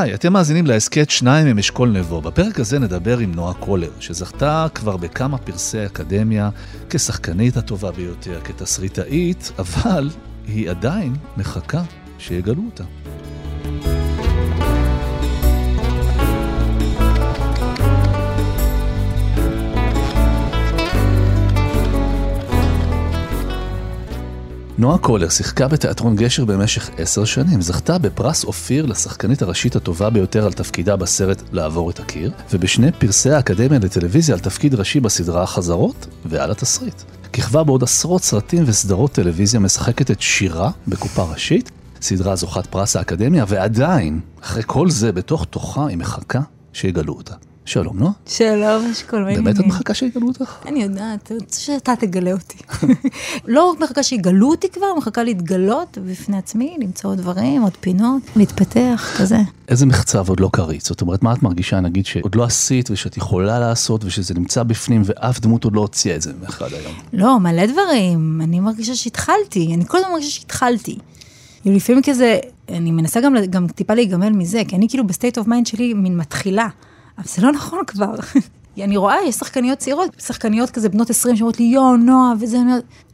היי, אתם מאזינים להסכת שניים עם אשכול נבו. בפרק הזה נדבר עם נועה קולר, שזכתה כבר בכמה פרסי אקדמיה כשחקנית הטובה ביותר, כתסריטאית, אבל היא עדיין מחכה שיגלו אותה. נועה קולר שיחקה בתיאטרון גשר במשך עשר שנים, זכתה בפרס אופיר לשחקנית הראשית הטובה ביותר על תפקידה בסרט לעבור את הקיר, ובשני פרסי האקדמיה לטלוויזיה על תפקיד ראשי בסדרה החזרות ועל התסריט. כיכבה בעוד עשרות סרטים וסדרות טלוויזיה משחקת את שירה בקופה ראשית, סדרה זוכת פרס האקדמיה, ועדיין, אחרי כל זה, בתוך תוכה היא מחכה שיגלו אותה. שלום, נועה. שלום, אשכול, מה באמת את מחכה שיגלו אותך? אני יודעת, רוצה שאתה תגלה אותי. לא רק מחכה שיגלו אותי כבר, מחכה להתגלות בפני עצמי, למצוא עוד דברים, עוד פינות, להתפתח, כזה. איזה מחצב עוד לא קרית? זאת אומרת, מה את מרגישה, נגיד, שעוד לא עשית ושאת יכולה לעשות ושזה נמצא בפנים ואף דמות עוד לא הוציאה את זה מאחד היום? לא, מלא דברים. אני מרגישה שהתחלתי, אני כל הזמן מרגישה שהתחלתי. לפעמים כזה, אני מנסה גם, גם טיפה להיגמל מזה, כי אני כאילו ב state of mind שלי מין מתחילה. אבל זה לא נכון כבר. אני רואה, יש שחקניות צעירות, שחקניות כזה בנות 20 שאומרות לי, יואו, נועה, וזה,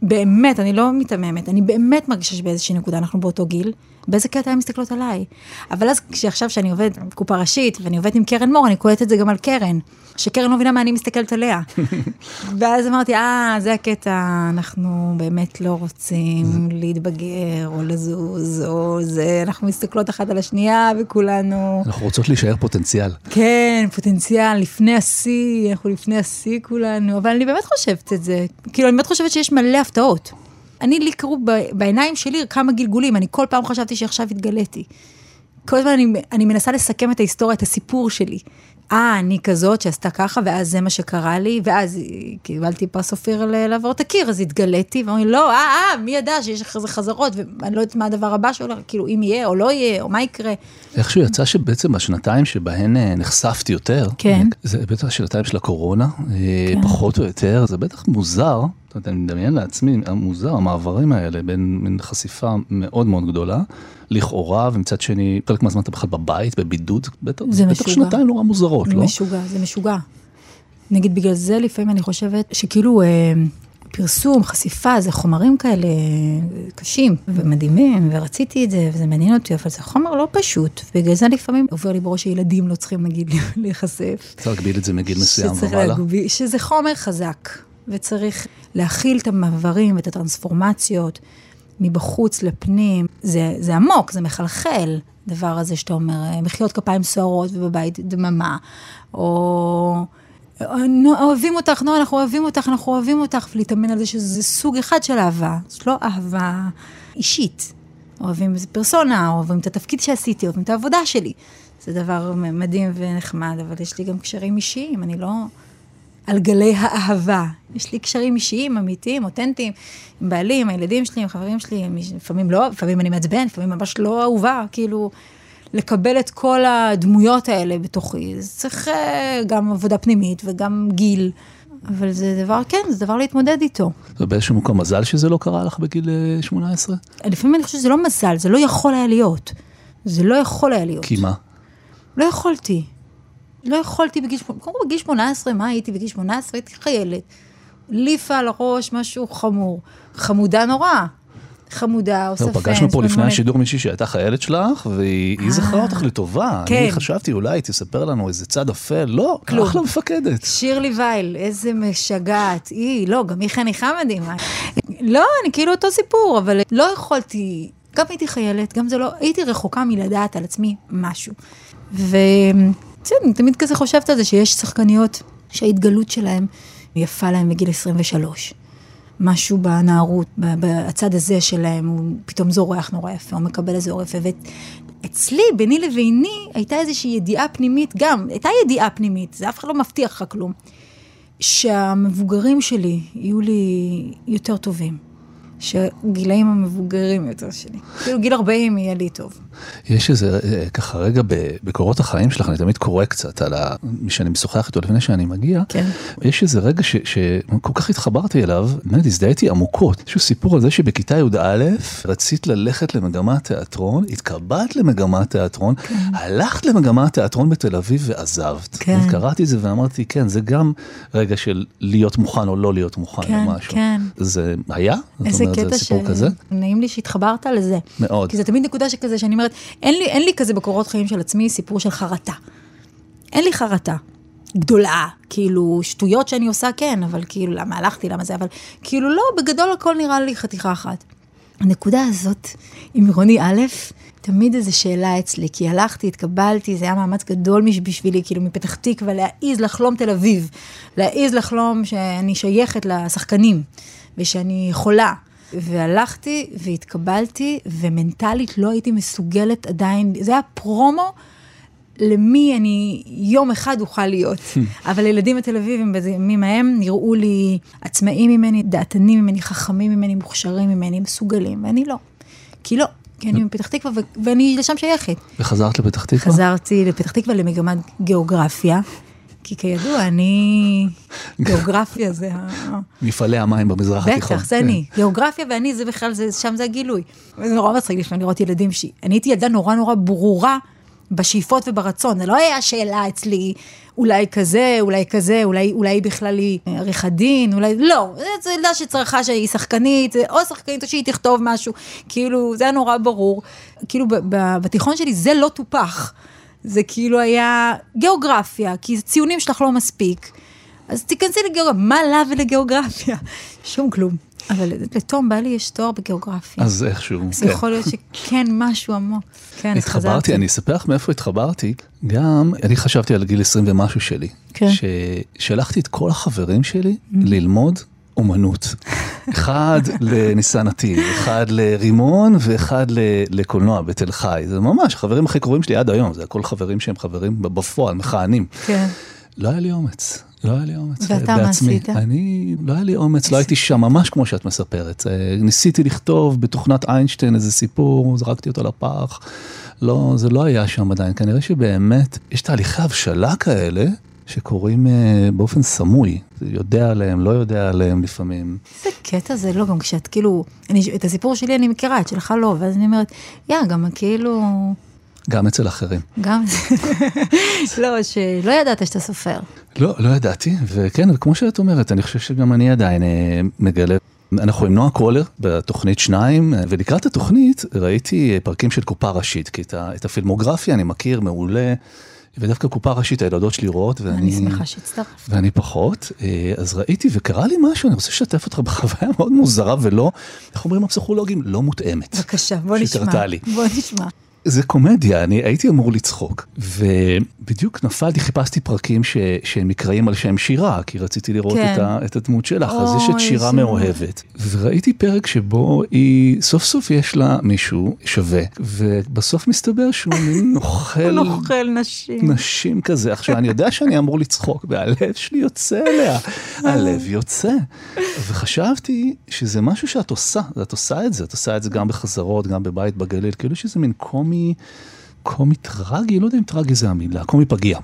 באמת, אני לא מיתממת, אני באמת מרגישה שבאיזושהי נקודה אנחנו באותו גיל, באיזה קטע הן מסתכלות עליי. אבל אז כשעכשיו שאני עובדת בקופה ראשית, ואני עובדת עם קרן מור, אני קולטת את זה גם על קרן. שקרן לא מבינה מה אני מסתכלת עליה. ואז אמרתי, אה, זה הקטע, אנחנו באמת לא רוצים להתבגר או לזוז, או זה, אנחנו מסתכלות אחת על השנייה וכולנו... אנחנו רוצות להישאר פוטנציאל. כן, פוטנציאל, לפני השיא, אנחנו לפני השיא כולנו, אבל אני באמת חושבת את זה. כאילו, אני באמת חושבת שיש מלא הפתעות. אני, לי קראו בעיניים שלי כמה גלגולים, אני כל פעם חשבתי שעכשיו התגליתי. כל הזמן אני, אני מנסה לסכם את ההיסטוריה, את הסיפור שלי. אה, אני כזאת שעשתה ככה, ואז זה מה שקרה לי, ואז קיבלתי פרס אופיר לעבור את הקיר, אז התגליתי, ואומרים, לא, אה, אה, מי ידע שיש אחרי זה חזרות, ואני לא יודעת מה הדבר הבא שהולך, כאילו, אם יהיה או לא יהיה, או מה יקרה. איכשהו יצא שבעצם בשנתיים שבהן אה, נחשפתי יותר, כן. זה בטח השנתיים של הקורונה, אה, כן. פחות או יותר, זה בטח מוזר, זאת אומרת, אני מדמיין לעצמי, מוזר, המעברים האלה בין מין חשיפה מאוד מאוד גדולה. לכאורה, ומצד שני, חלק מהזמן אתה בכלל בבית, בבידוד, בטח, זה בטח משוגע. שנתיים נורא מוזרות, זה לא? משוגע, זה משוגע. נגיד, בגלל זה לפעמים אני חושבת שכאילו אה, פרסום, חשיפה, זה חומרים כאלה אה, קשים ומדהימים, ורציתי את זה, וזה מעניין אותי, אבל זה חומר לא פשוט. בגלל זה לפעמים עובר לי בראש שילדים לא צריכים, נגיד, להיחשף. צריך להגביל את זה מגיל מסוים ומעלה. שזה חומר חזק, וצריך להכיל את המעברים ואת הטרנספורמציות מבחוץ לפנים. זה, זה עמוק, זה מחלחל, דבר הזה שאתה אומר, אה, מחיאות כפיים סוערות ובבית דממה, או... "נו, אוהבים אותך, נו, אנחנו אוהבים אותך, אנחנו אוהבים אותך, ולהתאמן על זה שזה סוג אחד של אהבה, זאת לא אהבה אישית. אוהבים איזה פרסונה, אוהבים את התפקיד שעשיתי, אוהבים את העבודה שלי. זה דבר מדהים ונחמד, אבל יש לי גם קשרים אישיים, אני לא על גלי האהבה. יש לי קשרים אישיים, אמיתיים, אותנטיים, עם בעלי, עם הילדים שלי, עם חברים שלי, עם- לפעמים לא, לפעמים אני מעצבן, לפעמים ממש לא אהובה, כאילו, לקבל את כל הדמויות האלה בתוכי. זה צריך אה, גם עבודה פנימית וגם גיל, אבל זה דבר, כן, זה דבר להתמודד איתו. זה באיזשהו מקום מזל שזה לא קרה לך בגיל אה, 18? לפעמים אני חושבת שזה לא מזל, זה לא יכול היה להיות. זה לא יכול היה להיות. כי מה? לא יכולתי. לא יכולתי בגיל, קודם כל בגיל 18, מה הייתי בגיל 18? הייתי חיילת. ליפה על הראש, משהו חמור. חמודה נורא. חמודה, עושה זהו, פנס. פגשנו פה לפני. השידור מישהי שהייתה חיילת שלך, והיא היא זכרה אותך לטובה. כן. אני חשבתי, אולי תספר לנו איזה צד אפל. לא, כלום. אחלה מפקדת. שירלי וייל, איזה משגעת. היא, לא, גם היא חניכה מדהימה. לא, אני כאילו אותו סיפור, אבל לא יכולתי, גם הייתי חיילת, גם זה לא, הייתי רחוקה מלדעת על עצמי משהו. ו... בסדר, אני תמיד כזה חושבת על זה שיש שחקניות שההתגלות שלהם יפה להם בגיל 23. משהו בנערות, בצד הזה שלהם, הוא פתאום זורח נורא יפה, הוא מקבל איזה יפה. ואצלי, ביני לביני, הייתה איזושהי ידיעה פנימית, גם, הייתה ידיעה פנימית, זה אף אחד לא מבטיח לך כלום, שהמבוגרים שלי יהיו לי יותר טובים. שהגילאים המבוגרים יותר שלי. כאילו גיל 40 יהיה לי טוב. יש איזה אה, ככה רגע בקורות החיים שלך, אני תמיד קורא קצת על ה- מי שאני משוחח איתו לפני שאני מגיע, כן. יש איזה רגע ש- שכל כך התחברתי אליו, באמת הזדהיתי עמוקות. איזשהו סיפור על זה שבכיתה י"א רצית ללכת למגמת תיאטרון, התקבלת למגמת תיאטרון, הלכת למגמת תיאטרון בתל אביב ועזבת. כן. קראתי את זה ואמרתי, כן, זה גם רגע של להיות מוכן או לא להיות מוכן כן, למשהו. כן. זה היה? איזה אומרת, זה קטע סיפור כזה? נעים לי שהתחברת לזה. מאוד. כי זה תמיד נקודה שכזה, שאני אומרת, אין לי, אין לי כזה בקורות חיים של עצמי סיפור של חרטה. אין לי חרטה. גדולה, כאילו, שטויות שאני עושה, כן, אבל כאילו, למה הלכתי, למה זה, אבל כאילו, לא, בגדול הכל נראה לי חתיכה אחת. הנקודה הזאת, עם רוני א', תמיד איזו שאלה אצלי, כי הלכתי, התקבלתי, זה היה מאמץ גדול בשבילי, כאילו מפתח תקווה, להעיז לחלום תל אביב, להעיז לחלום שאני שייכת לשחקנים, ושאני יכולה. והלכתי והתקבלתי, ומנטלית לא הייתי מסוגלת עדיין, זה היה פרומו למי אני יום אחד אוכל להיות. אבל הילדים התל אביבים בימים ההם נראו לי עצמאים ממני, דעתנים ממני, חכמים ממני, מוכשרים ממני, מסוגלים, ואני לא. כי לא, כי אני מפתח תקווה ו- ואני לשם שייכת. וחזרת לפתח תקווה? חזרתי לפתח תקווה למגמת גיאוגרפיה, כי כידוע, אני... גיאוגרפיה זה ה... מפעלי המים במזרח התיכון. בטח, זה כן. אני. גיאוגרפיה ואני, זה בכלל, זה, שם זה הגילוי. זה נורא מצחיק לפעמים לראות ילדים ש... אני הייתי ילדה נורא נורא ברורה בשאיפות וברצון. זה לא היה שאלה אצלי, אולי כזה, אולי כזה, אולי, אולי בכלל היא עריכת דין, אולי... לא, זו ילדה שצריכה שהיא שחקנית, או שחקנית או שהיא תכתוב משהו. כאילו, זה היה נורא ברור. כאילו, בתיכון שלי זה לא טופח. זה כאילו היה גיאוגרפיה, כי ציונים שלך לא מספיק. אז תיכנסי לגיאוגרפיה, מה לה ולגיאוגרפיה? שום כלום. אבל לתום בעלי יש תואר בגיאוגרפיה. אז איכשהו, אז כן. יכול להיות שכן משהו עמוק. כן, אז התחברתי, חזרתי. אני אספר לך מאיפה התחברתי. גם, אני חשבתי על גיל 20 ומשהו שלי. כן. ששלחתי את כל החברים שלי ללמוד אומנות. אחד לניסן נתיב, אחד לרימון ואחד לקולנוע בתל חי. זה ממש החברים הכי קרובים שלי עד היום, זה הכל חברים שהם חברים בפועל, מכהנים. כן. לא היה לי אומץ, לא היה לי אומץ. ואתה מה. עשית? אני, לא היה לי אומץ, לא הייתי שם, ממש כמו שאת מספרת. אה, ניסיתי לכתוב בתוכנת איינשטיין איזה סיפור, זרקתי אותו לפח. לא, זה לא היה שם עדיין. כנראה שבאמת, יש תהליכי הבשלה כאלה, שקורים אה, באופן סמוי. יודע עליהם, לא יודע עליהם לפעמים. איזה קטע זה, לא, גם כשאת כאילו, אני, את הסיפור שלי אני מכירה, את שלך לא, ואז אני אומרת, יא, גם כאילו, גם אצל אחרים. גם, לא, שלא ידעת שאתה סופר. לא, לא ידעתי, וכן, וכמו שאת אומרת, אני חושב שגם אני עדיין אה, מגלה. אנחנו עם נועה קולר בתוכנית שניים, אה, ולקראת התוכנית ראיתי פרקים של קופה ראשית, כי את, את הפילמוגרפיה אני מכיר מעולה, ודווקא קופה ראשית הילדות שלי רואות, ואני... אני שמחה שהצטרפת. ואני פחות, אה, אז ראיתי וקרה לי משהו, אני רוצה לשתף אותך בחוויה מאוד מוזרה ולא, איך אומרים הפסיכולוגים? לא מותאמת. בבקשה, בוא נשמע. שקרתה לי. בוא נשמע. זה קומדיה, אני הייתי אמור לצחוק. ובדיוק נפלתי, חיפשתי פרקים ש, שהם נקראים על שם שירה, כי רציתי לראות כן. את, ה, את הדמות שלך. אז יש את שירה שירה. מאוהבת. וראיתי פרק שבו היא, סוף סוף יש לה מישהו שווה, ובסוף מסתבר שהוא מין נוכל... נוכל נשים. נשים כזה. עכשיו, אני יודע שאני אמור לצחוק, והלב שלי יוצא אליה. הלב יוצא. וחשבתי שזה משהו שאת עושה, את עושה את זה, את עושה את זה גם בחזרות, גם בבית בגליל, כאילו שזה מין קומי, קומי טרגי, לא יודע אם טרגי זה המילה, קומי פגיע,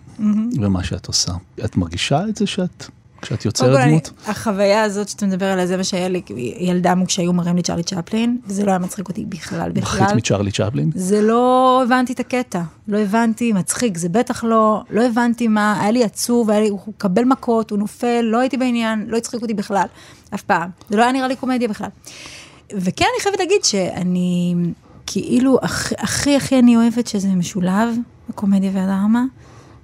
במה שאת עושה. את מרגישה את זה שאת, כשאת יוצרת דמות? החוויה הזאת שאתה מדבר עליה, זה מה שהיה לי ילדה כשהיו מראים לי צ'רלי צ'פלין, וזה לא היה מצחיק אותי בכלל, מחית בכלל. מצ'רלי צ'פלין? זה לא הבנתי את הקטע, לא הבנתי, מצחיק, זה בטח לא, לא הבנתי מה, היה לי עצוב, היה לי, הוא מקבל מכות, הוא נופל, לא הייתי בעניין, לא הצחיק אותי בכלל, אף פעם. זה לא היה נראה לי קומדיה בכלל. וכן, אני חייבת להגיד שאני, כאילו, הכי הכי, אני אוהבת שזה משולב, הקומדיה והדרמה.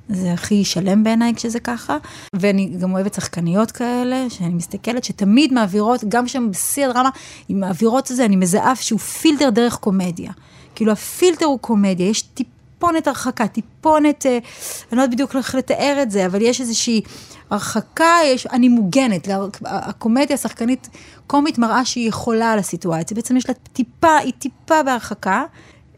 זה הכי שלם בעיניי כשזה ככה, ואני גם אוהבת שחקניות כאלה, שאני מסתכלת, שתמיד מעבירות, גם כשהן בשיא הדרמה, אם מעבירות את זה, אני מזהה שהוא פילטר דרך קומדיה. כאילו הפילטר הוא קומדיה, יש טיפה טיפונת הרחקה, טיפונת, אה, אני לא יודעת בדיוק איך לתאר את זה, אבל יש איזושהי הרחקה, יש, אני מוגנת. הקומדיה, השחקנית קומית מראה שהיא יכולה על הסיטואציה, בעצם יש לה טיפה, היא טיפה בהרחקה,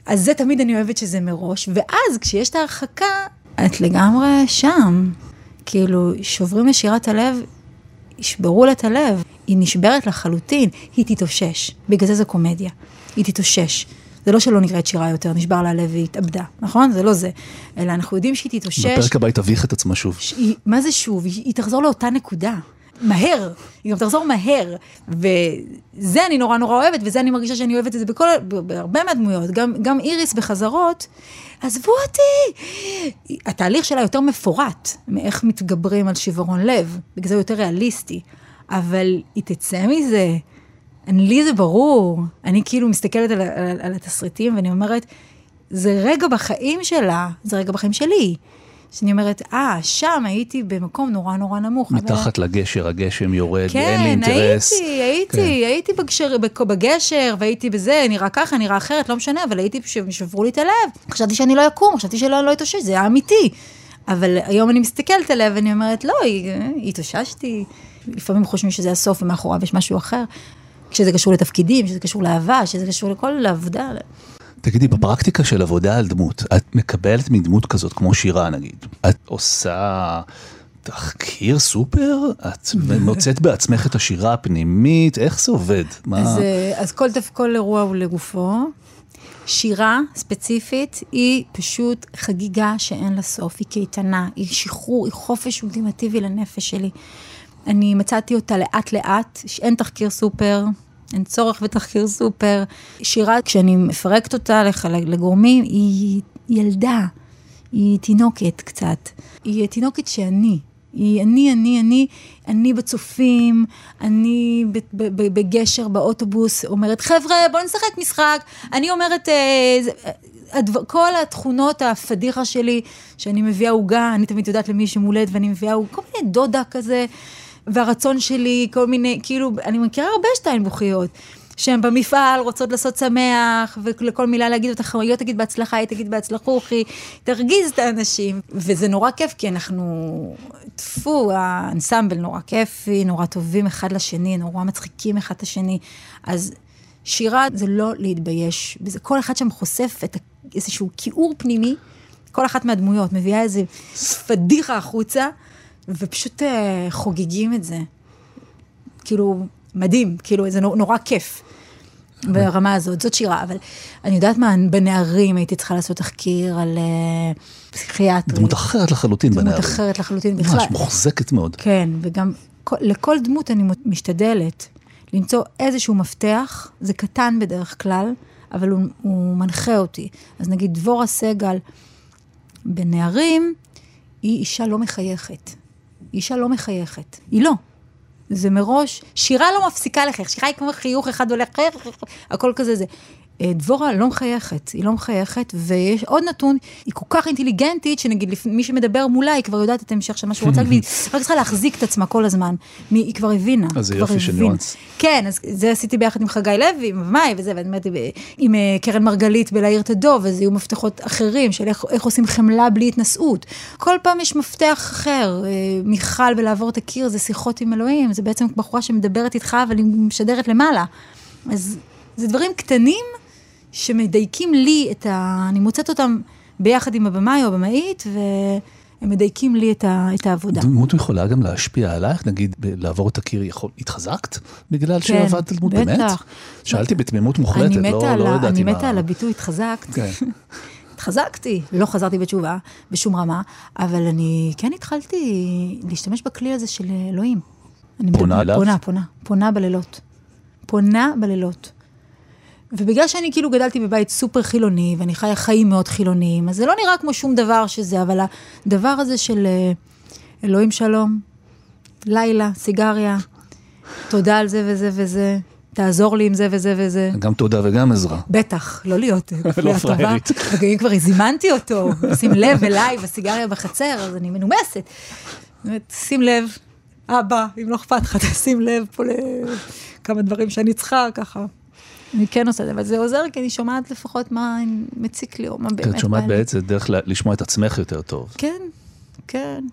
אז זה תמיד אני אוהבת שזה מראש, ואז כשיש את ההרחקה, את לגמרי שם. כאילו, שוברים לשירת הלב, ישברו לה את הלב, היא נשברת לחלוטין, היא תתאושש. בגלל זה זה קומדיה. היא תתאושש. זה לא שלא נקראת שירה יותר, נשבר לה הלב והיא התאבדה, נכון? זה לא זה. אלא אנחנו יודעים שהיא תתאושש. בפרק הבא היא תביך את עצמה שוב. שהיא, מה זה שוב? היא, היא תחזור לאותה נקודה. מהר, היא גם תחזור מהר, וזה אני נורא נורא אוהבת, וזה אני מרגישה שאני אוהבת את זה בכל, בהרבה מהדמויות, גם, גם איריס בחזרות, עזבו אותי! התהליך שלה יותר מפורט, מאיך מתגברים על שברון לב, בגלל זה הוא יותר ריאליסטי, אבל היא תצא מזה, לי זה ברור, אני כאילו מסתכלת על, על, על התסריטים ואני אומרת, זה רגע בחיים שלה, זה רגע בחיים שלי. שאני אומרת, אה, שם הייתי במקום נורא נורא נמוך. מתחת אבל... לגשר, הגשם יורד, כן, אין לי אינטרס. כן, הייתי, הייתי, כן. הייתי בגשר, בגשר, והייתי בזה, נראה ככה, נראה אחרת, לא משנה, אבל הייתי, שברו לי את הלב. חשבתי שאני לא אקום, חשבתי שלא לא אתאושש, זה היה אמיתי. אבל היום אני מסתכלת עליה ואני אומרת, לא, התאוששתי. לפעמים חושבים שזה הסוף ומאחוריו יש משהו אחר. כשזה קשור לתפקידים, כשזה קשור לאהבה, כשזה קשור לכל עבודה. תגידי, בפרקטיקה של עבודה על דמות, את מקבלת מדמות כזאת, כמו שירה נגיד, את עושה תחקיר סופר? את מוצאת בעצמך את השירה הפנימית? איך זה עובד? מה... אז, אה, אז כל, כל אירוע הוא לגופו. שירה ספציפית היא פשוט חגיגה שאין לה סוף, היא קייטנה, היא שחרור, היא חופש אולטימטיבי לנפש שלי. אני מצאתי אותה לאט לאט, אין תחקיר סופר, אין צורך בתחקיר סופר. שירה, כשאני מפרקת אותה לגורמים, היא ילדה, היא תינוקת קצת. היא תינוקת שאני. היא אני, אני, אני, אני בצופים, אני בגשר, באוטובוס, אומרת, חבר'ה, בואו נשחק משחק. אני אומרת, אה, הדבר, כל התכונות הפדיחה שלי, שאני מביאה עוגה, אני תמיד יודעת למי שמולד, ואני מביאה עוגה, כל מיני דודה כזה. והרצון שלי, כל מיני, כאילו, אני מכירה הרבה שטיינבוכיות. שהן במפעל רוצות לעשות שמח, ולכל מילה להגיד היא לא תגיד בהצלחה, היא תגיד בהצלחוכי, תרגיז את האנשים. וזה נורא כיף, כי אנחנו, טפו, האנסמבל נורא כיפי, נורא טובים אחד לשני, נורא מצחיקים אחד את השני. אז שירה זה לא להתבייש, וזה כל אחד שם חושף את איזשהו כיעור פנימי, כל אחת מהדמויות מביאה איזה פדיחה החוצה. ופשוט uh, חוגגים את זה. כאילו, מדהים, כאילו, זה נורא, נורא כיף. ברמה הזאת, זאת שירה, אבל אני יודעת מה, בנערים הייתי צריכה לעשות תחקיר על uh, פסיכיאטרי. דמות אחרת לחלוטין דמות בנערים. דמות אחרת לחלוטין בכלל. ממש מוחזקת מאוד. כן, וגם כל, לכל דמות אני משתדלת למצוא איזשהו מפתח, זה קטן בדרך כלל, אבל הוא, הוא מנחה אותי. אז נגיד דבורה סגל בנערים, היא אישה לא מחייכת. אישה לא מחייכת. היא לא. זה מראש, שירה לא מפסיקה לחייך, שירה היא כמו חיוך אחד הולך, הכל כזה זה. אה, דבורה לא מחייכת, היא לא מחייכת, ויש עוד נתון, היא כל כך אינטליגנטית, שנגיד מי שמדבר מולה, היא כבר יודעת את המשך של מה שהוא רוצה, והיא רק צריכה להחזיק את עצמה כל הזמן. היא כבר הבינה. אז זה יופי של ניואנס. כן, אז זה עשיתי ביחד עם חגי לוי, עם מאי וזה, ואני אומרת, עם אה, קרן מרגלית בלהעיר את הדוב, אז יהיו מפתחות אחרים, של איך, איך עושים חמלה בלי התנשאות. כל פעם יש מפתח אחר, אה, מיכל בלעבור את הקיר, זה שיחות עם אלוהים, זה בעצם בחורה שמדברת איתך, אבל היא משדרת למעלה. אז זה דברים קטנים. שמדייקים לי את ה... אני מוצאת אותם ביחד עם הבמאי או הבמאית, והם מדייקים לי את, ה... את העבודה. דמות יכולה גם להשפיע עלייך, נגיד, לעבור את הקיר, יכול... התחזקת בגלל כן, שעבדת על דמות, באמת? בטח. שאלתי בתמימות מוחלטת, לא, לא ידעתי מה... אני מתה על הביטוי התחזקת. כן. התחזקתי, לא חזרתי בתשובה בשום רמה, אבל אני כן התחלתי להשתמש בכלי הזה של אלוהים. פונה אליו? פונה, פונה, פונה בלילות. פונה בלילות. ובגלל שאני כאילו גדלתי בבית סופר חילוני, ואני חיה חיים מאוד חילוניים, אז זה לא נראה כמו שום דבר שזה, אבל הדבר הזה של אה, אלוהים שלום, לילה, סיגריה, תודה על זה וזה וזה, תעזור לי עם זה וזה וזה. גם תודה וגם עזרה. בטח, לא להיות לא פראיירית. וגם אם כבר זימנתי אותו, שים לב אליי בסיגריה בחצר, אז אני מנומסת. שים לב, אבא, אם לא אכפת לך, תשים לב פה לכמה דברים שאני צריכה, ככה. אני כן עושה את זה, אבל זה עוזר כי אני שומעת לפחות מה מציק לי, או מה באמת את שומעת. בעצם דרך לשמוע את עצמך יותר טוב. כן, כן.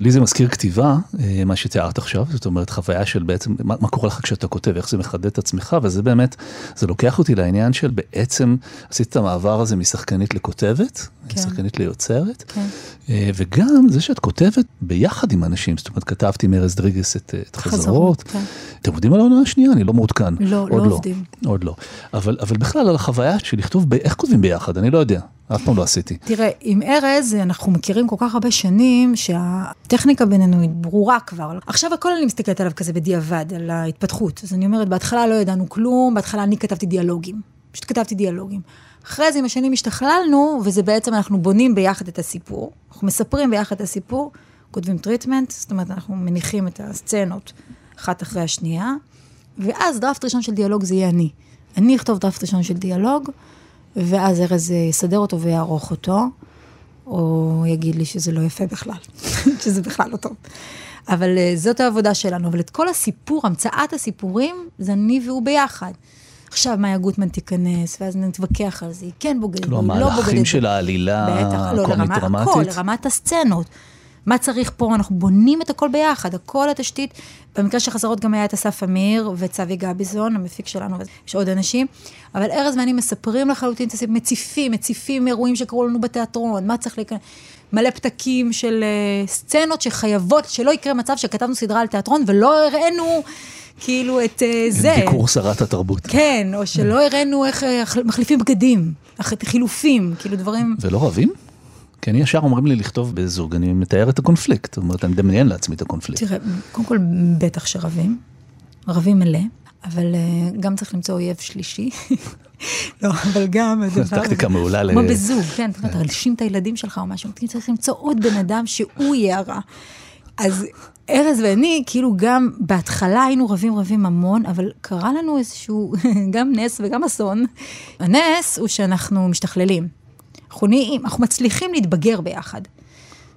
לי זה מזכיר כתיבה, אה, מה שתיארת עכשיו, זאת אומרת חוויה של בעצם, מה, מה קורה לך כשאתה כותב, איך זה מחדד את עצמך, וזה באמת, זה לוקח אותי לעניין של בעצם, עשית את המעבר הזה משחקנית לכותבת, כן. שחקנית ליוצרת, כן. אה, וגם זה שאת כותבת ביחד עם אנשים, זאת אומרת, כתבתי עם ארז דריגס את, אה, את חזרות. חזרות, כן. אתם עובדים על העונה השנייה? אני לא מעודכן. לא, עוד לא עובדים. עוד לא. אבל, אבל בכלל על החוויה של לכתוב, ב... איך כותבים ביחד? אני לא יודע, אף פעם לא עשיתי. תראה, עם ארז אנחנו מכירים כל כך הרבה שנים שהטכניקה בינינו היא ברורה כבר. עכשיו הכל אני מסתכלת עליו כזה בדיעבד, על ההתפתחות. אז אני אומרת, בהתחלה לא ידענו כלום, בהתחלה אני כתבתי דיאלוגים. פשוט כתבתי דיאלוגים. אחרי זה עם השנים השתכללנו, וזה בעצם אנחנו בונים ביחד את הסיפור. אנחנו מספרים ביחד את הסיפור, כותבים treatment, זאת אומרת, אנחנו מניחים את הסצנות אחת אחרי השנייה, ואז דראפט ראשון של דיאלוג זה יהיה אני. אני אכתוב דראפט ראשון של דיאלוג, ואז ארז יסדר אותו ויערוך אותו, או יגיד לי שזה לא יפה בכלל, שזה בכלל לא טוב. אבל אה, זאת העבודה שלנו, אבל את כל הסיפור, המצאת הסיפורים, זה אני והוא ביחד. עכשיו מאיה גוטמן תיכנס, ואז נתווכח על זה, היא כן בוגדת, כאילו היא לא בוגדת. המהלכים של העלילה בטח, לא, הקומית לרמה, הכל, דרמטית. לרמת הסצנות. מה צריך פה, אנחנו בונים את הכל ביחד, הכל התשתית. במקרה של חזרות גם היה את אסף אמיר וצבי גביזון, המפיק שלנו, ויש עוד אנשים. אבל ארז ואני מספרים לחלוטין מציפים, מציפים אירועים שקרו לנו בתיאטרון, מה צריך להיכנס. מלא פתקים של uh, סצנות שחייבות, שלא יקרה מצב שכתבנו סדרה על תיאטרון ולא הראינו כאילו את uh, זה. ביקור שרת התרבות. כן, או שלא הראינו איך אה, מחליפים בגדים, חילופים, כאילו דברים... ולא רבים? כי אני ישר אומרים לי לכתוב בזוג, אני מתאר את הקונפליקט, זאת אומרת, אני מדמיין לעצמי את הקונפליקט. תראה, קודם כל, בטח שרבים, רבים מלא, אבל אה, גם צריך למצוא אויב שלישי. לא, אבל גם הדבר. טקטיקה מעולה ל- כמו בזוג, כן, אתה יודע, תלשים את הילדים שלך או משהו, אתה צריך למצוא עוד בן אדם שהוא יהיה הרע. אז ארז ואני, כאילו גם בהתחלה היינו רבים רבים המון, אבל קרה לנו איזשהו, גם נס וגם אסון. הנס הוא שאנחנו משתכללים. אנחנו נהיים, אנחנו מצליחים להתבגר ביחד.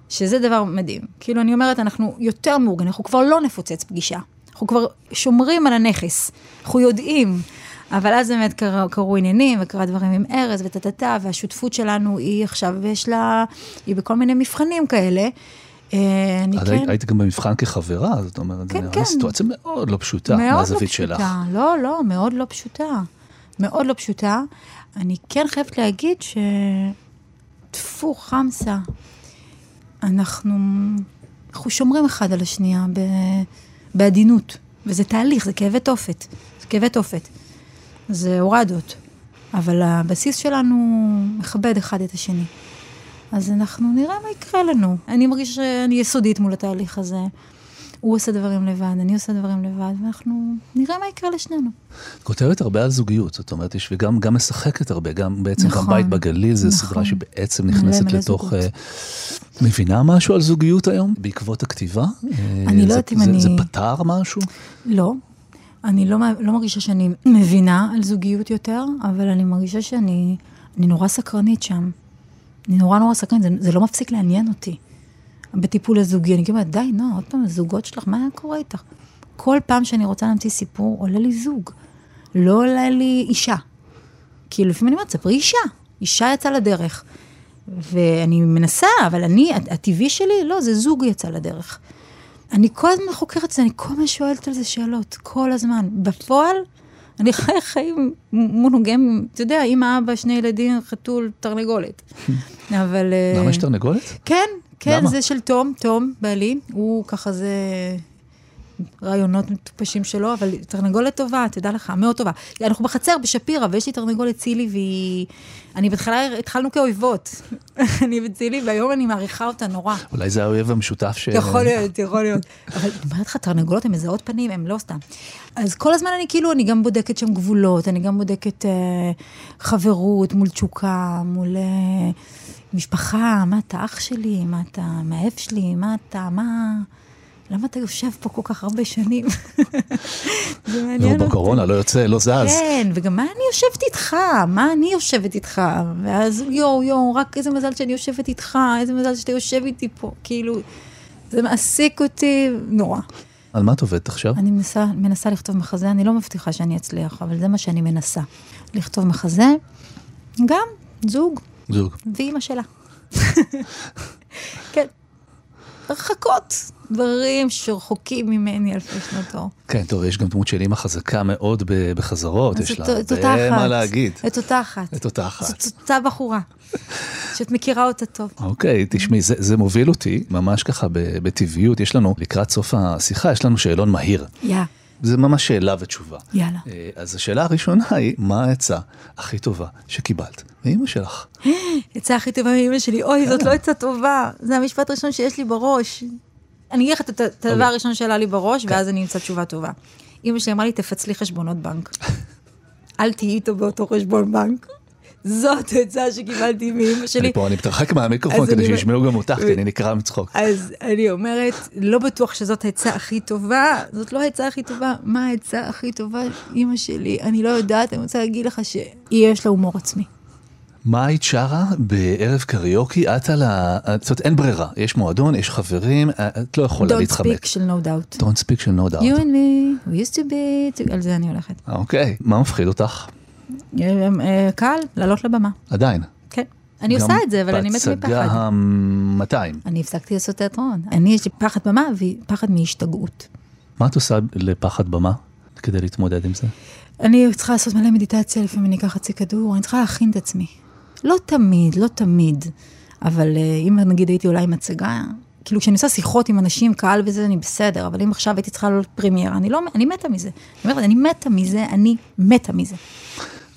שזה דבר מדהים. כאילו, אני אומרת, אנחנו יותר מאורגנים, אנחנו כבר לא נפוצץ פגישה. אנחנו כבר שומרים על הנכס, אנחנו יודעים. אבל אז באמת קרה, קרו עניינים, וקרה דברים עם ארז וטה-טה-טה, והשותפות שלנו היא עכשיו, יש לה, היא בכל מיני מבחנים כאלה. אה, אני כן... היית- היית גם במבחן כחברה, זאת אומרת, כן, נראה כן. סיטואציה מאוד לא פשוטה, מאוד לא מהזווית פשוטה. שלך. לא, לא, מאוד לא פשוטה. מאוד לא פשוטה. אני כן חייבת להגיד ש... טפו, חמסה. אנחנו, אנחנו שומרים אחד על השנייה ב... בעדינות, וזה תהליך, זה כאבי תופת. זה כאבי תופת. זה הורדות. אבל הבסיס שלנו מכבד אחד את השני. אז אנחנו נראה מה יקרה לנו. אני מרגישה שאני יסודית מול התהליך הזה. הוא עושה דברים לבד, אני עושה דברים לבד, ואנחנו נראה מה יקרה לשנינו. את כותבת הרבה על זוגיות, זאת אומרת, יש וגם גם משחקת הרבה, גם בעצם גם נכון, בית בגליל, זו נכון. סדרה שבעצם מלא, נכנסת מלא לתוך... זוגות. אה, מבינה משהו על זוגיות היום, בעקבות הכתיבה? אה, אני לא זה- יודעת אם זה- אני- זה פתר משהו? לא, אני לא, לא מרגישה שאני מבינה על זוגיות יותר, אבל אני מרגישה שאני אני נורא סקרנית שם. אני נורא נורא סקרנית, זה, זה לא מפסיק לעניין אותי. בטיפול הזוגי, אני אומרת, די, נו, עוד פעם, הזוגות שלך, מה קורה איתך? כל פעם שאני רוצה להמציא סיפור, עולה לי זוג. לא עולה לי אישה. כאילו, לפעמים אני אומרת, ספרי אישה. אישה יצאה לדרך. ואני מנסה, אבל אני, הטבעי שלי, לא, זה זוג יצא לדרך. אני כל הזמן חוקרת את זה, אני כל הזמן שואלת על זה שאלות, כל הזמן. בפועל, אני חי חיים מונוגמים, אתה יודע, אמא, אבא, שני ילדים, חתול, תרנגולת. אבל... אה, למה יש תרנגולת? כן, כן, למה? זה של תום, תום, בעלי, הוא ככה זה רעיונות מטופשים שלו, אבל תרנגולת טובה, תדע לך, מאוד טובה. אנחנו בחצר בשפירא, ויש לי תרנגולת צילי, והיא... אני בהתחלה, התחלנו כאויבות. אני וצילי, והיום אני מעריכה אותה נורא. אולי זה האויב המשותף ש... יכול להיות, יכול להיות. אבל אני אומרת לך, תרנגולות הן מזהות פנים, הן לא סתם. אז כל הזמן אני כאילו, אני גם בודקת שם גבולות, אני גם בודקת אה, חברות מול תשוקה, מול אה, משפחה, מה אתה אח שלי, מה אתה מאהב שלי, מה אתה, מה... למה אתה יושב פה כל כך הרבה שנים? זה מעניין אותי. בקורונה, לא יוצא, לא זז. כן, וגם מה אני יושבת איתך? מה אני יושבת איתך? ואז יואו, יואו, רק איזה מזל שאני יושבת איתך, איזה מזל שאתה יושב איתי פה. כאילו, זה מעסיק אותי נורא. על מה את עובדת עכשיו? אני מנסה, מנסה לכתוב מחזה, אני לא מבטיחה שאני אצליח, אבל זה מה שאני מנסה. לכתוב מחזה, גם זוג זוג. ואימא שלה. כן. רחקות, דברים שרחוקים ממני אלפי שנות אור. כן, טוב, יש גם דמות של אימא חזקה מאוד בחזרות, יש לה הרבה מה. להגיד. את אותה אחת. את אותה אחת. זאת אותה בחורה, שאת מכירה אותה טוב. אוקיי, תשמעי, זה, זה מוביל אותי ממש ככה בטבעיות, יש לנו, לקראת סוף השיחה, יש לנו שאלון מהיר. יא, זה ממש שאלה ותשובה. יאללה. אה, אז השאלה הראשונה היא, מה העצה הכי טובה שקיבלת מאמא שלך? עצה הכי טובה מאמא שלי, אוי, זאת לא עצה טובה, זה המשפט הראשון שיש לי בראש. אני אגיד לך את הדבר אוקיי. הראשון שעלה לי בראש, ואז אני אמצא תשובה טובה. אמא שלי אמרה לי, תפצלי חשבונות בנק. אל תהיי איתו באותו חשבון בנק. זאת עצה שקיבלתי מאמא שלי. אני פה, אני מתרחק מהמיקרופון כדי שישמעו גם אותך, כי אני נקרע מצחוק. אז אני אומרת, לא בטוח שזאת העצה הכי טובה, זאת לא העצה הכי טובה. מה העצה הכי טובה, אמא שלי? אני לא יודעת, אני רוצה להגיד לך שיש לה הומור עצמי. מה היית שרה בערב קריוקי? את על ה... זאת אומרת, אין ברירה, יש מועדון, יש חברים, את לא יכולה Don't להתחמק. speak של no doubt. Don't speak של no doubt. You and me, we used to be, על זה אני הולכת. אוקיי, מה מפחיד אותך? אה, אה, קל, לעלות לבמה. עדיין. כן. אני עושה את זה, אבל אני בהצגה מפחד. ה-200. אני הפסקתי לעשות תיאטרון. אני, יש לי פחד במה ופחד מהשתגעות. מה את עושה לפחד במה כדי להתמודד עם זה? אני צריכה לעשות מלא מדיטציה, לפעמים אני אקח חצי כדור, אני צריכה להכין את עצמי. לא תמיד, לא תמיד, אבל אה, אם נגיד הייתי עולה עם הצגה, כאילו כשאני עושה שיחות עם אנשים, קהל וזה, אני בסדר, אבל אם עכשיו הייתי צריכה לעלות פרמיירה, אני לא, אני מתה מזה. אני אומרת, אני מתה מזה, אני מתה מזה.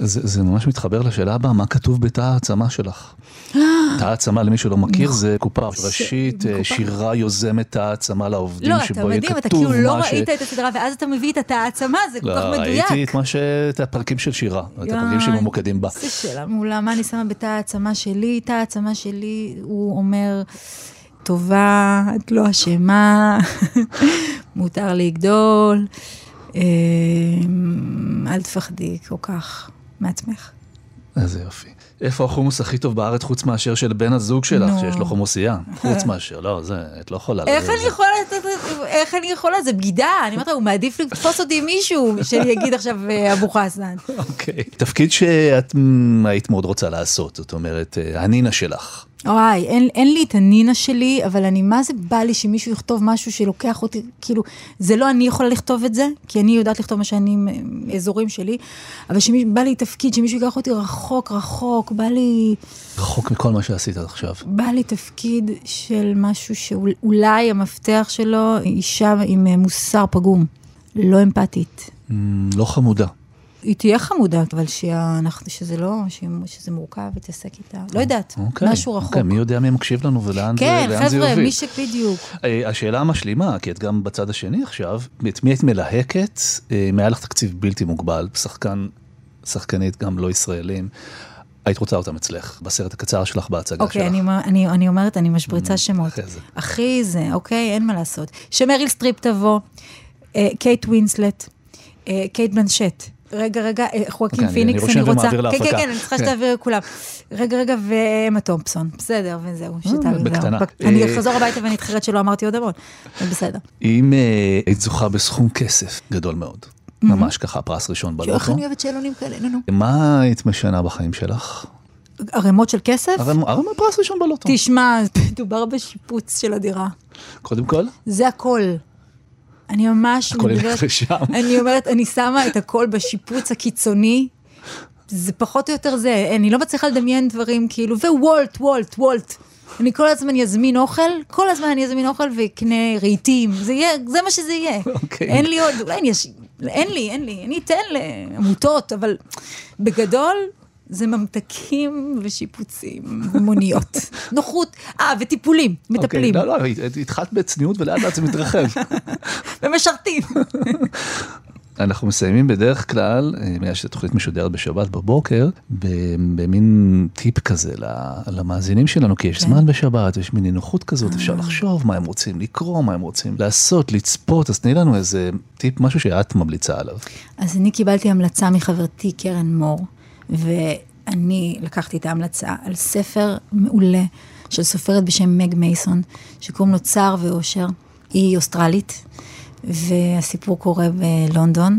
זה, זה ממש מתחבר לשאלה הבאה, מה כתוב בתא העצמה שלך? תא העצמה, למי שלא מכיר, זה קופה ראשית, אה. שירה יוזמת תא העצמה לעובדים, לא, אתה שבו יהיה מדהים, אתה כתוב כאילו לא מה ש- ראית את הסדרה, ואז אתה מביא את התא העצמה, זה כל כך לא, מדויק. ראיתי את מה ש... את הפרקים של שירה, את הפרקים שממוקדים בה. איזה שאלה מעולה, מה אני שמה בתא העצמה שלי? תא העצמה שלי, הוא אומר, טובה, את לא אשמה, מותר לגדול, אה, אל תפחדי כל כך מעצמך. איזה יופי. איפה החומוס הכי טוב בארץ חוץ מאשר של בן הזוג שלך. שיש לו חומוסייה? חוץ מאשר, לא, זה, את לא יכולה... איך אני יכולה לתת, איך אני יכולה? זה בגידה, אני אומרת לך, הוא מעדיף לתפוס אותי עם מישהו, שאני אגיד עכשיו אה, אבו חסן. אוקיי. תפקיד שאת היית מאוד רוצה לעשות, זאת אומרת, אה, הנינה שלך. וואי, אין, אין לי את הנינה שלי, אבל אני, מה זה בא לי שמישהו יכתוב משהו שלוקח אותי, כאילו, זה לא אני יכולה לכתוב את זה, כי אני יודעת לכתוב מה שאני, אזורים שלי, אבל שבא לי תפקיד שמישהו ייקח אותי רחוק, רחוק, בא לי, רחוק מכל מה שעשית עד עכשיו. בא לי תפקיד של משהו שאולי המפתח שלו, אישה עם מוסר פגום, לא אמפתית. מ, לא חמודה. היא תהיה חמודה, אבל שאנחנו, שזה לא, שזה מורכב, להתעסק איתה, לא יודעת, אוקיי. משהו רחוק. אוקיי, מי יודע מי מקשיב לנו ולאן כן, זה, זה חבר'ה, יוביל. מי ש... בדיוק. אה, השאלה המשלימה, כי את גם בצד השני עכשיו, את מי היית מלהקת, אה, אם היה לך תקציב בלתי מוגבל, שחקן, שחקנית גם לא ישראלים, היית רוצה אותם אצלך, בסרט הקצר שלך, בהצגה אוקיי, שלך. אני, אני, אני אומרת, אני משפריצה שמות. אחרי זה. אחי זה, אוקיי, אין מה לעשות. שמריל סטריפ תבוא, אה, קייט ווינסלט, קייט בלאנשט. רגע, רגע, אה, חואקין אוקיי, אני- פיניקס, אני אני רושם, רוצה... ומעביר כן, כן, להפקה. כן, אני צריכה כן. שתעביר לכולם. רגע, רגע, ואמה תומפסון. בסדר, וזהו, שתעביר. בקטנה. אני אה, אחזור הביתה ואני אתחרט שלא אמרתי עוד המון. בסדר. אם אה, היית זוכה בסכום כסף גדול מאוד, ממש ככה, פרס ראשון איך בלוטו, אני אוהבת שאלונים כאלה, נו. מה היית משנה בחיים שלך? ערימות של כסף? מה פרס ראשון בלוטו? תשמע, מדובר בשיפוץ של הדירה. קודם כל, זה הכל. אני ממש הכל מדברת, לשם. אני אומרת, אני שמה את הכל בשיפוץ הקיצוני. זה פחות או יותר זה, אני לא מצליחה לדמיין דברים כאילו, ווולט, וולט, וולט. אני כל הזמן יזמין אוכל, כל הזמן אני אזמין אוכל ואקנה רהיטים, זה יהיה, זה מה שזה יהיה. אוקיי. אין לי עוד, אולי אני יש... אין לי, אין לי, אני אתן לעמותות, אבל בגדול, זה ממתקים ושיפוצים ומוניות. נוחות, אה, וטיפולים, מטפלים, אוקיי, לא, לא, התחלת בצניעות ולאט לאט זה מתרחב. ומשרתים. אנחנו מסיימים בדרך כלל, אה, בגלל שזו תוכנית משודרת בשבת בבוקר, במין טיפ כזה למאזינים שלנו, כי יש כן. זמן בשבת, יש מין נינוחות כזאת, אה. אפשר לחשוב מה הם רוצים לקרוא, מה הם רוצים לעשות, לצפות, אז תני לנו איזה טיפ, משהו שאת ממליצה עליו. אז אני קיבלתי המלצה מחברתי קרן מור, ואני לקחתי את ההמלצה על ספר מעולה של סופרת בשם מג מייסון, שקוראים לו צער ואושר. היא אוסטרלית, והסיפור קורה בלונדון.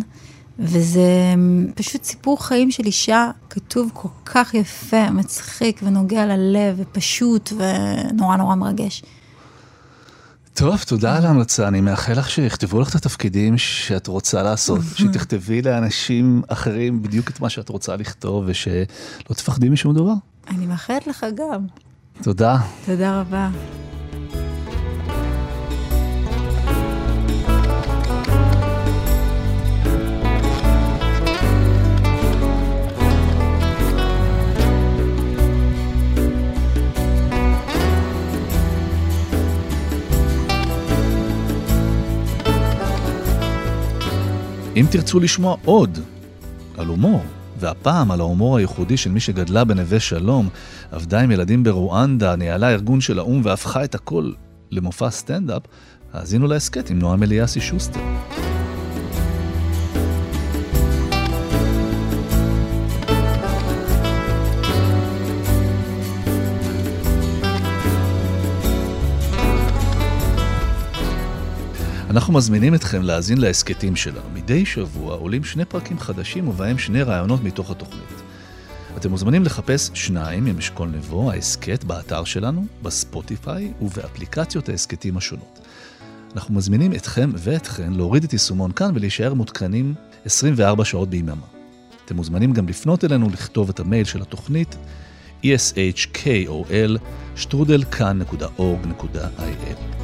וזה פשוט סיפור חיים של אישה כתוב כל כך יפה, מצחיק ונוגע ללב ופשוט ונורא נורא מרגש. טוב, תודה על ההמלצה. אני מאחל לך שיכתבו לך את התפקידים שאת רוצה לעשות, שתכתבי לאנשים אחרים בדיוק את מה שאת רוצה לכתוב, ושלא תפחדי משום דבר. אני מאחלת לך גם. תודה. תודה רבה. אם תרצו לשמוע עוד על הומור, והפעם על ההומור הייחודי של מי שגדלה בנווה שלום, עבדה עם ילדים ברואנדה, ניהלה ארגון של האו"ם והפכה את הכל למופע סטנדאפ, האזינו להסכת עם נועם אליאסי שוסטר. אנחנו מזמינים אתכם להאזין להסכתים שלנו. מדי שבוע עולים שני פרקים חדשים ובהם שני רעיונות מתוך התוכנית. אתם מוזמנים לחפש שניים אשכול נבו, ההסכת, באתר שלנו, בספוטיפיי ובאפליקציות ההסכתים השונות. אנחנו מזמינים אתכם ואתכן להוריד את יישומון כאן ולהישאר מותקנים 24 שעות ביממה. אתם מוזמנים גם לפנות אלינו לכתוב את המייל של התוכניתeshkol שטרודל כאן.org.il